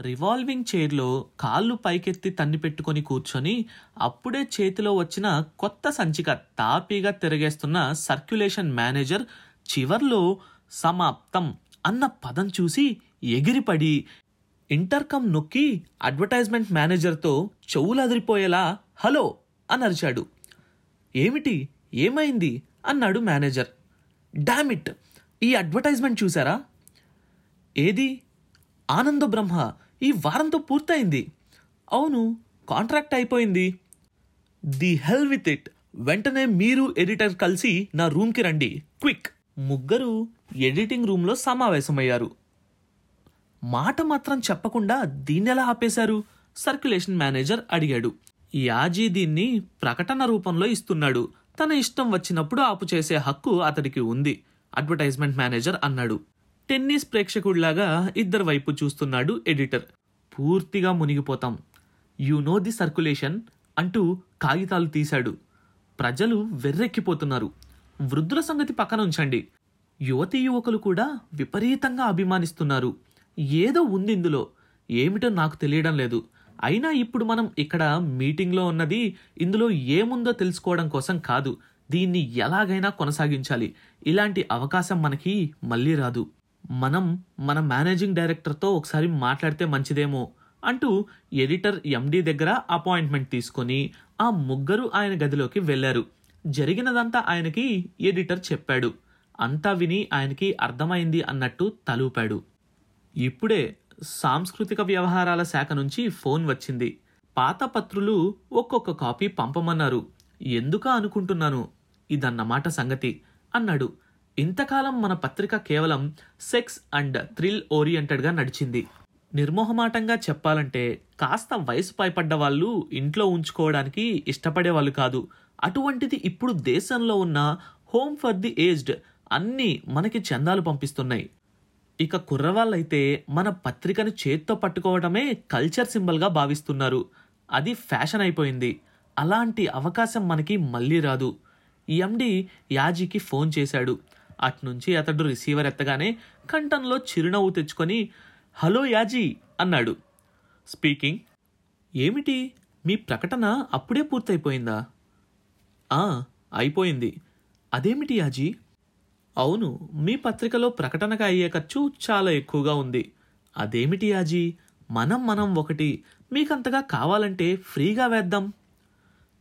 Revolving చైర్లో కాళ్ళు పైకెత్తి తన్ని పెట్టుకొని కూర్చొని అప్పుడే చేతిలో వచ్చిన కొత్త సంచిక తాపీగా తిరగేస్తున్న సర్క్యులేషన్ మేనేజర్ చివర్లో సమాప్తం అన్న పదం చూసి ఎగిరిపడి ఇంటర్కమ్ నొక్కి అడ్వర్టైజ్మెంట్ మేనేజర్తో చెవులదిరిపోయేలా హలో అని అరిచాడు ఏమిటి? ఏమైంది? అన్నాడు మేనేజర్. డామిట్ ఈ అడ్వర్టైజ్మెంట్ చూసారా ఏది? ఆనంద బ్రహ్మ ఈ వారంతో పూర్తయింది. అవును కాంట్రాక్ట్ అయిపోయింది. The hell with it. వెంటనే మీరు ఎడిటర్ కలిసి నా రూమ్కి రండి. క్విక్. ముగ్గురు ఎడిటింగ్ రూమ్లో సమావేశమయ్యారు. మాట మాత్రం చెప్పకుండా దీన్నెలా ఆపేశారు? సర్క్యులేషన్ మేనేజర్ అడిగాడు. యాజీ దీన్ని ప్రకటన రూపంలో ఇస్తున్నాడు. తన ఇష్టం వచ్చినప్పుడు ఆపు చేసే హక్కు అతడికి ఉంది అడ్వర్టైజ్మెంట్ మేనేజర్ అన్నాడు. టెన్నిస్ ప్రేక్షకుడిలాగా ఇద్దరు వైపు చూస్తున్నాడు ఎడిటర్. పూర్తిగా మునిగిపోతాం. యు నో ది సర్క్యులేషన్ అంటూ కాగితాలు తీశాడు. ప్రజలు వెర్రెక్కిపోతున్నారు. వృద్ధుల సంగతి పక్కన ఉంచండి. యువతీ యువకులు కూడా విపరీతంగా అభిమానిస్తున్నారు. ఏదో ఉంది ఇందులో. ఏమిటో నాకు తెలియడం లేదు. అయినా ఇప్పుడు మనం ఇక్కడ మీటింగ్లో ఉన్నది ఇందులో ఏముందో తెలుసుకోవడం కోసం కాదు. దీన్ని ఎలాగైనా కొనసాగించాలి. ఇలాంటి అవకాశం మనకి మళ్ళీ రాదు. మనం మన మేనేజింగ్ డైరెక్టర్తో ఒకసారి మాట్లాడితే మంచిదేమో అంటూ ఎడిటర్ ఎండి దగ్గర అపాయింట్మెంట్ తీసుకొని ఆ ముగ్గురు ఆయన గదిలోకి వెళ్ళారు జరిగినదంతా ఆయనకి ఎడిటర్ చెప్పాడు. అంతా విని ఆయనకి అర్థమైంది అన్నట్టు తలూపాడు. ఇప్పుడే సాంస్కృతిక వ్యవహారాల శాఖ నుంచి ఫోన్ వచ్చింది. పాత పత్రులు ఒక్కొక్క కాపీ పంపమన్నారు. ఎందుకా అనుకుంటున్నాను? ఇదన్నమాట సంగతి అన్నాడు. ఇంతకాలం మన పత్రిక కేవలం సెక్స్ అండ్ థ్రిల్ ఓరియంటెడ్గా నడిచింది. నిర్మోహమాటంగా చెప్పాలంటే కాస్త వయసు పైపడ్డ వాళ్ళు ఇంట్లో ఉంచుకోవడానికి ఇష్టపడే వాళ్ళు కాదు. అటువంటిది ఇప్పుడు దేశంలో ఉన్న హోమ్ ఫర్ ది ఏజ్డ్ అన్నీ మనకి చందాలు పంపిస్తున్నాయి. ఇక కుర్రవాళ్ళైతే మన పత్రికను చేత్తో పట్టుకోవడమే కల్చర్ సింబల్గా భావిస్తున్నారు. అది ఫ్యాషన్ అయిపోయింది. అలాంటి అవకాశం మనకి మళ్ళీ రాదు. ఎండి యాజీకి ఫోన్ చేశాడు. అట్నుంచి అతడు రిసీవర్ ఎత్తగానే కంఠంలో చిరునవ్వు తెచ్చుకొని హలో యాజీ అన్నాడు. స్పీకింగ్ ఏమిటి? మీ ప్రకటన అప్పుడే పూర్తయిపోయిందా? ఆ అయిపోయింది. అదేమిటి యాజీ? అవును మీ పత్రికలో ప్రకటనగా అయ్యే ఖర్చు చాలా ఎక్కువగా ఉంది. అదేమిటి యాజీ? మనం మనం ఒకటి. మీకంతగా కావాలంటే ఫ్రీగా వేద్దాం.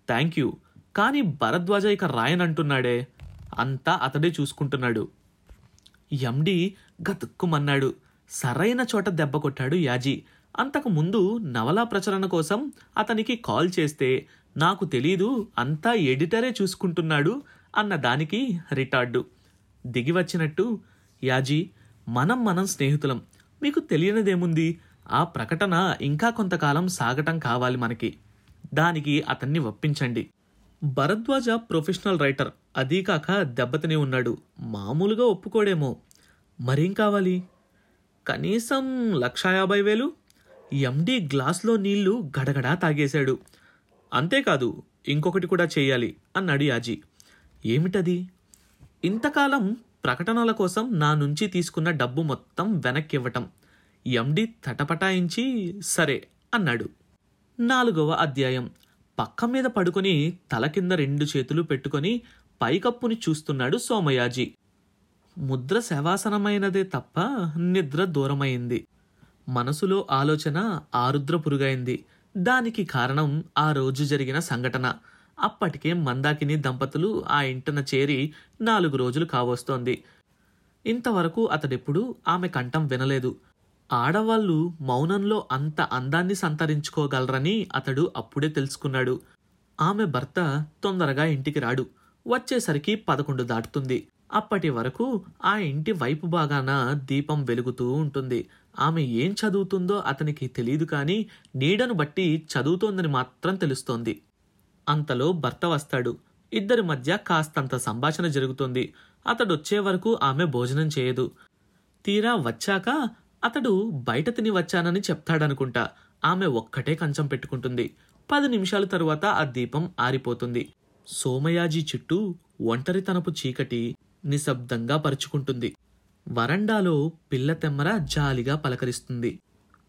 Thank you. కానీ భరద్వాజ ఇక రాయనంటున్నాడే. అంతా అతడే చూసుకుంటున్నాడు. ఎండి గతుక్కుమన్నాడు. సరైన చోట దెబ్బ కొట్టాడు యాజీ. అంతకు ముందు నవలా ప్రచురణ కోసం అతనికి కాల్ చేస్తే నాకు తెలీదు అంతా ఎడిటరే చూసుకుంటున్నాడు అన్న దానికి రిటార్డు. దిగి వచ్చినట్టు యాజీ మనం మనం స్నేహితులం. మీకు తెలియనిదేముంది? ఆ ప్రకటన ఇంకా కొంతకాలం సాగటం కావాలి మనకి. దానికి అతన్ని ఒప్పించండి. Bharadwaja professional writer. అదీ కాక దెబ్బతిని ఉన్నాడు. మామూలుగా ఒప్పుకోడేమో. మరేం కావాలి? కనీసం లక్షా యాభై వేలు? ఎండి గ్లాస్లో నీళ్ళు గడగడా తాగేశాడు. అంతేకాదు ఇంకొకటి కూడా చేయాలి అన్నాడు యాజీ. ఏమిటది? ఇంతకాలం ప్రకటనల కోసం నా నుంచి తీసుకున్న డబ్బు మొత్తం వెనక్కి ఇవ్వటం ఎండి తటపటాయించి సరే అన్నాడు. నాలుగవ అధ్యాయం. పక్క మీద పడుకుని తల కింద రెండు చేతులు పెట్టుకొని పైకప్పుని చూస్తున్నాడు సోమయాజీ. ముద్ర శవాసనమైనదే తప్ప నిద్ర దూరమైంది. మనసులో ఆలోచన ఆరుద్ర పురుగైంది దానికి కారణం ఆ రోజు జరిగిన సంఘటన. అప్పటికే మందాకిని దంపతులు ఆ ఇంటన చేరి నాలుగు రోజులు కావస్తోంది. ఇంతవరకు అతడెప్పుడు ఆమె కంఠం వినలేదు. ఆడవాళ్ళు మౌనంలో అంత అందాన్ని సంతరించుకోగలరని అతడు అప్పుడే తెలుసుకున్నాడు. ఆమె భర్త తొందరగా ఇంటికి రాడు. వచ్చేసరికి పదకొండు దాటుతుంది. అప్పటి వరకు ఆ ఇంటి వైపు బాగాన దీపం వెలుగుతూ ఉంటుంది. ఆమె ఏం చదువుతుందో అతనికి తెలియదు కానీ నీడను బట్టి చదువుతోందని మాత్రం తెలుస్తోంది. అంతలో భర్త వస్తాడు. ఇద్దరి మధ్య కాస్తంత సంభాషణ జరుగుతుంది. అతడు వరకు ఆమె భోజనం చేయదు. తీరా వచ్చాక అతడు బయట తిని వచ్చానని చెప్తాడనుకుంటా. ఆమె ఒక్కటే కంచం పెట్టుకుంటుంది. పది నిమిషాల తరువాత ఆ దీపం ఆరిపోతుంది. సోమయాజీ చుట్టూ ఒంటరితనపు చీకటి నిశ్శబ్దంగా పరుచుకుంటుంది. వరండాలో పిల్ల తెమ్మర జాలిగా పలకరిస్తుంది.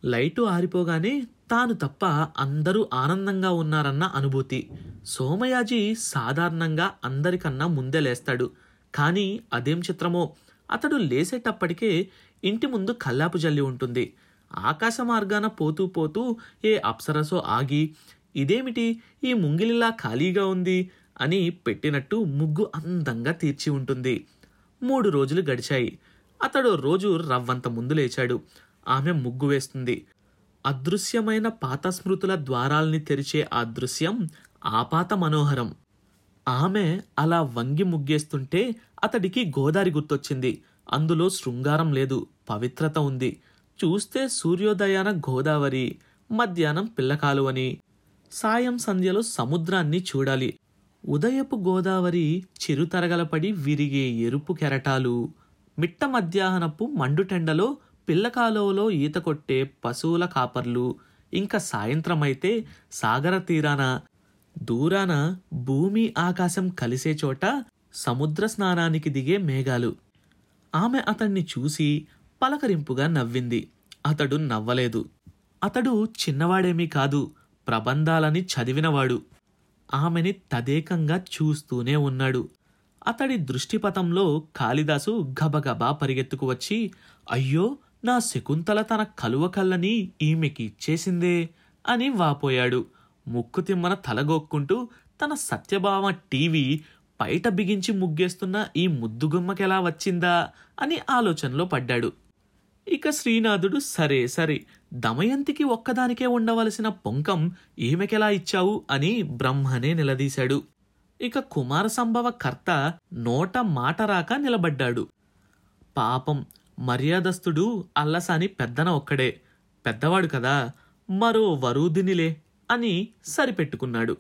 లైటు ఆరిపోగానే తాను తప్ప అందరూ ఆనందంగా ఉన్నారన్న అనుభూతి. సోమయాజీ సాధారణంగా అందరికన్నా ముందే లేస్తాడు. కానీ అదేం చిత్రమో? అతడు లేసేటప్పటికే ఇంటి ముందు కల్లాపు జల్లి ఉంటుంది. ఆకాశ మార్గాన పోతూ పోతూ ఏ అప్సరసో ఆగి ఇదేమిటి? ఈ ముంగిలిలా ఖాళీగా ఉంది అని పెట్టినట్టు ముగ్గు అందంగా తీర్చి ఉంటుంది. మూడు రోజులు గడిచాయి. అతడు రోజు రవ్వంత ముందు లేచాడు. ఆమె ముగ్గు వేస్తుంది. అదృశ్యమైన పాత స్మృతుల ద్వారాల్ని తెరిచే ఆ దృశ్యం ఆపాత మనోహరం. ఆమె అలా వంగి ముగ్గేస్తుంటే అతడికి గోదారి గుర్తొచ్చింది. అందులో శృంగారం లేదు పవిత్రత ఉంది. చూస్తే సూర్యోదయాన గోదావరి మధ్యాహ్నం పిల్లకాలువని సాయం సంధ్యలో సముద్రాన్ని చూడాలి. ఉదయపు గోదావరి చిరుతరగలపడి విరిగే ఎరుపు కెరటాలు మిట్ట మధ్యాహ్నపు మండుటెండలో పిల్లకాలువలో ఈత కొట్టే పశువుల కాపర్లు ఇంకా సాయంత్రం అయితే సాగర తీరాన దూరాన భూమి ఆకాశం కలిసే చోట సముద్ర స్నానానికి దిగే మేఘాలు. ఆమె అతన్ని చూసి పలకరింపుగా నవ్వింది. అతడు నవ్వలేదు. అతడు చిన్నవాడేమీ కాదు ప్రబంధాలని చదివినవాడు. ఆమెని తదేకంగా చూస్తూనే ఉన్నాడు. అతడి దృష్టిపథంలో కాళిదాసు గబగబా పరిగెత్తుకు వచ్చి అయ్యో నా శకుంతల తన కలువ కళ్ళని ఈమెకి ఇచ్చేసిందే అని వాపోయాడు. ముక్కు తిమ్మన తలగొక్కుంటూ తన సత్యభామ టీవీ బయట బిగించి ముగ్గేస్తున్న ఈ ముద్దుగుమ్మకెలా వచ్చిందా అని ఆలోచనలో పడ్డాడు. ఇక శ్రీనాథుడు సరే సరే దమయంతికి ఒక్కదానికే ఉండవలసిన పొంకం ఈమెకెలా ఇచ్చావు అని బ్రహ్మనే నిలదీశాడు. ఇక కుమార సంభవ కర్త నోట మాట రాక నిలబడ్డాడు. పాపం మర్యాదస్తుడు అల్లసాని పెద్దన ఒక్కడే. పెద్దవాడు కదా మరో వరూదినిలే అని సరిపెట్టుకున్నాడు.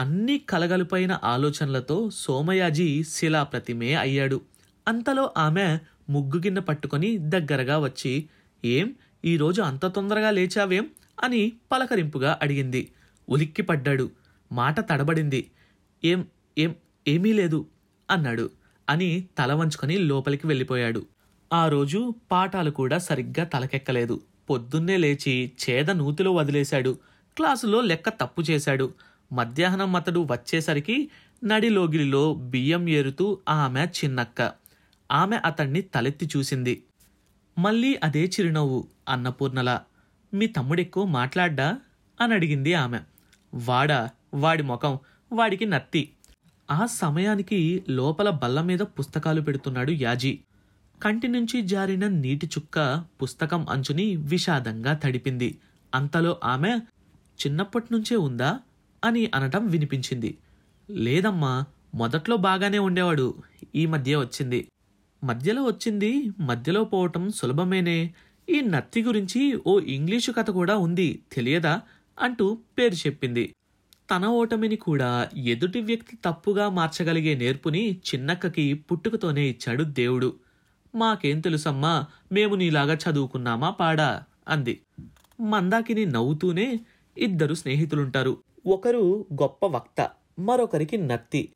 అన్ని కలగలుపైన ఆలోచనలతో సోమయాజీ శిలాప్రతిమే అయ్యాడు. అంతలో ఆమె ముగ్గు గిన్నె పట్టుకొని దగ్గరగా వచ్చి ఏం? ఈరోజు అంత తొందరగా లేచావేం? అని పలకరింపుగా అడిగింది. ఉలిక్కి పడ్డాడు. మాట తడబడింది. ఏం ఏం ఏమీ లేదు అన్నాడు అని తల వంచుకొని లోపలికి వెళ్ళిపోయాడు. ఆ రోజు పాఠాలు కూడా సరిగ్గా తలకెక్కలేదు. పొద్దున్నే లేచి చేద నూతిలో వదిలేశాడు. క్లాసులో లెక్క తప్పు చేశాడు. మధ్యాహ్నం అతడు వచ్చేసరికి నడిలోగిలిలో బియ్యం ఏరుతూ ఆమె చిన్నక్క. ఆమె అతన్ని తలెత్తి చూసింది. మళ్ళీ అదే చిరునవ్వు అన్నపూర్ణలా. మీ తమ్ముడెక్కువ మాట్లాడ్డా? అని అడిగింది ఆమె. వాడా? వాడి ముఖం. వాడికి నత్తి. ఆ సమయానికి లోపల బల్ల మీద పుస్తకాలు పెడుతున్నాడు యాజీ. కంటి నుంచి జారిన నీటి చుక్క పుస్తకం అంచుని విషాదంగా తడిపింది. అంతలో ఆమె చిన్నప్పటి నుంచే ఉందా? అని అనటం వినిపించింది. లేదమ్మా మొదట్లో బాగానే ఉండేవాడు. ఈ మధ్య వచ్చింది. మధ్యలో వచ్చింది మధ్యలో పోవటం సులభమేనే. ఈ నత్తి గురించి ఓ ఇంగ్లీషు కథ కూడా ఉంది తెలియదా? అంటూ పేరు చెప్పింది. తన ఓటమిని కూడా ఎదుటి వ్యక్తి తప్పుగా మార్చగలిగే నేర్పుని చిన్నక్కకి పుట్టుకతోనే ఇచ్చాడు దేవుడు. మాకేం తెలుసమ్మా మేము నీలాగా చదువుకున్నామా పాడా అంది. మందాకిని నవ్వుతూనే ఇద్దరు స్నేహితులుంటారు. ఒకరు గొప్ప వక్త మరొకరికి నత్తి.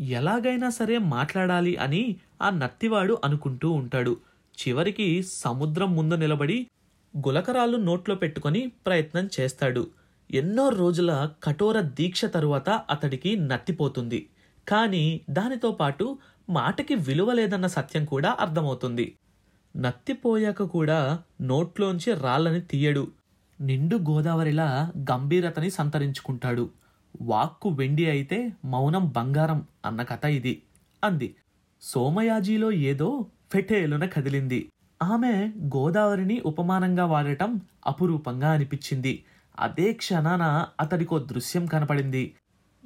ఎలాగైనా సరే మాట్లాడాలి అని ఆ నత్తివాడు అనుకుంటూ ఉంటాడు. చివరికి సముద్రం ముందు నిలబడి గులకరాలు నోట్లో పెట్టుకొని ప్రయత్నం చేస్తాడు. ఎన్నో రోజుల కఠోర దీక్ష తరువాత అతడికి నత్తిపోతుంది కానీ దానితో పాటు మాటకి విలువ లేదన్న సత్యం కూడా అర్థమవుతుంది. నత్తిపోయాక కూడా నోట్లోంచి రాళ్ళని తీయడు. నిండు గోదావరిలా గంభీరతని సంతరించుకుంటాడు. వాక్కు వెండి అయితే మౌనం బంగారం అన్న కథ ఇది అంది. సోమయాజీలో ఏదో ఫెటేలున కదిలింది. ఆమె గోదావరిని ఉపమానంగా వాడటం అపురూపంగా అనిపించింది. అదే క్షణాన అతడికో దృశ్యం కనపడింది.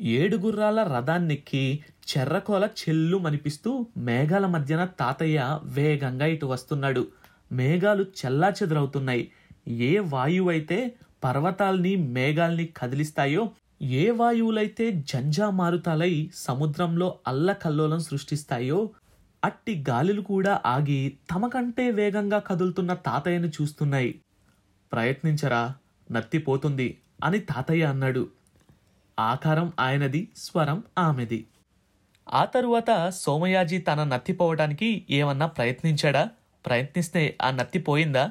ఏడుగుర్రాల రథాన్నెక్కి చెర్రకోల చెల్లుమనిపిస్తూ మేఘాల మధ్యన తాతయ్య వేగంగా ఇటు వస్తున్నాడు. మేఘాలు చెల్లా చెదరవుతున్నాయి ఏ వాయువైతే పర్వతాల్ని మేఘాల్ని కదిలిస్తాయో ఏ వాయువులైతే జంజా మారుతాలై సముద్రంలో అల్లకల్లోలం సృష్టిస్తాయో అట్టి గాలులు కూడా ఆగి తమకంటే వేగంగా కదులుతున్న తాతయ్యను చూస్తున్నాయి. ప్రయత్నించరా నత్తిపోతుంది అని తాతయ్య అన్నాడు. ఆకారం ఆయనది స్వరం ఆమెది. ఆ తరువాత సోమయాజీ తన నత్తిపోవటానికి ఏమన్నా ప్రయత్నించాడా? ప్రయత్నిస్తే ఆ నత్తి పోయిందా?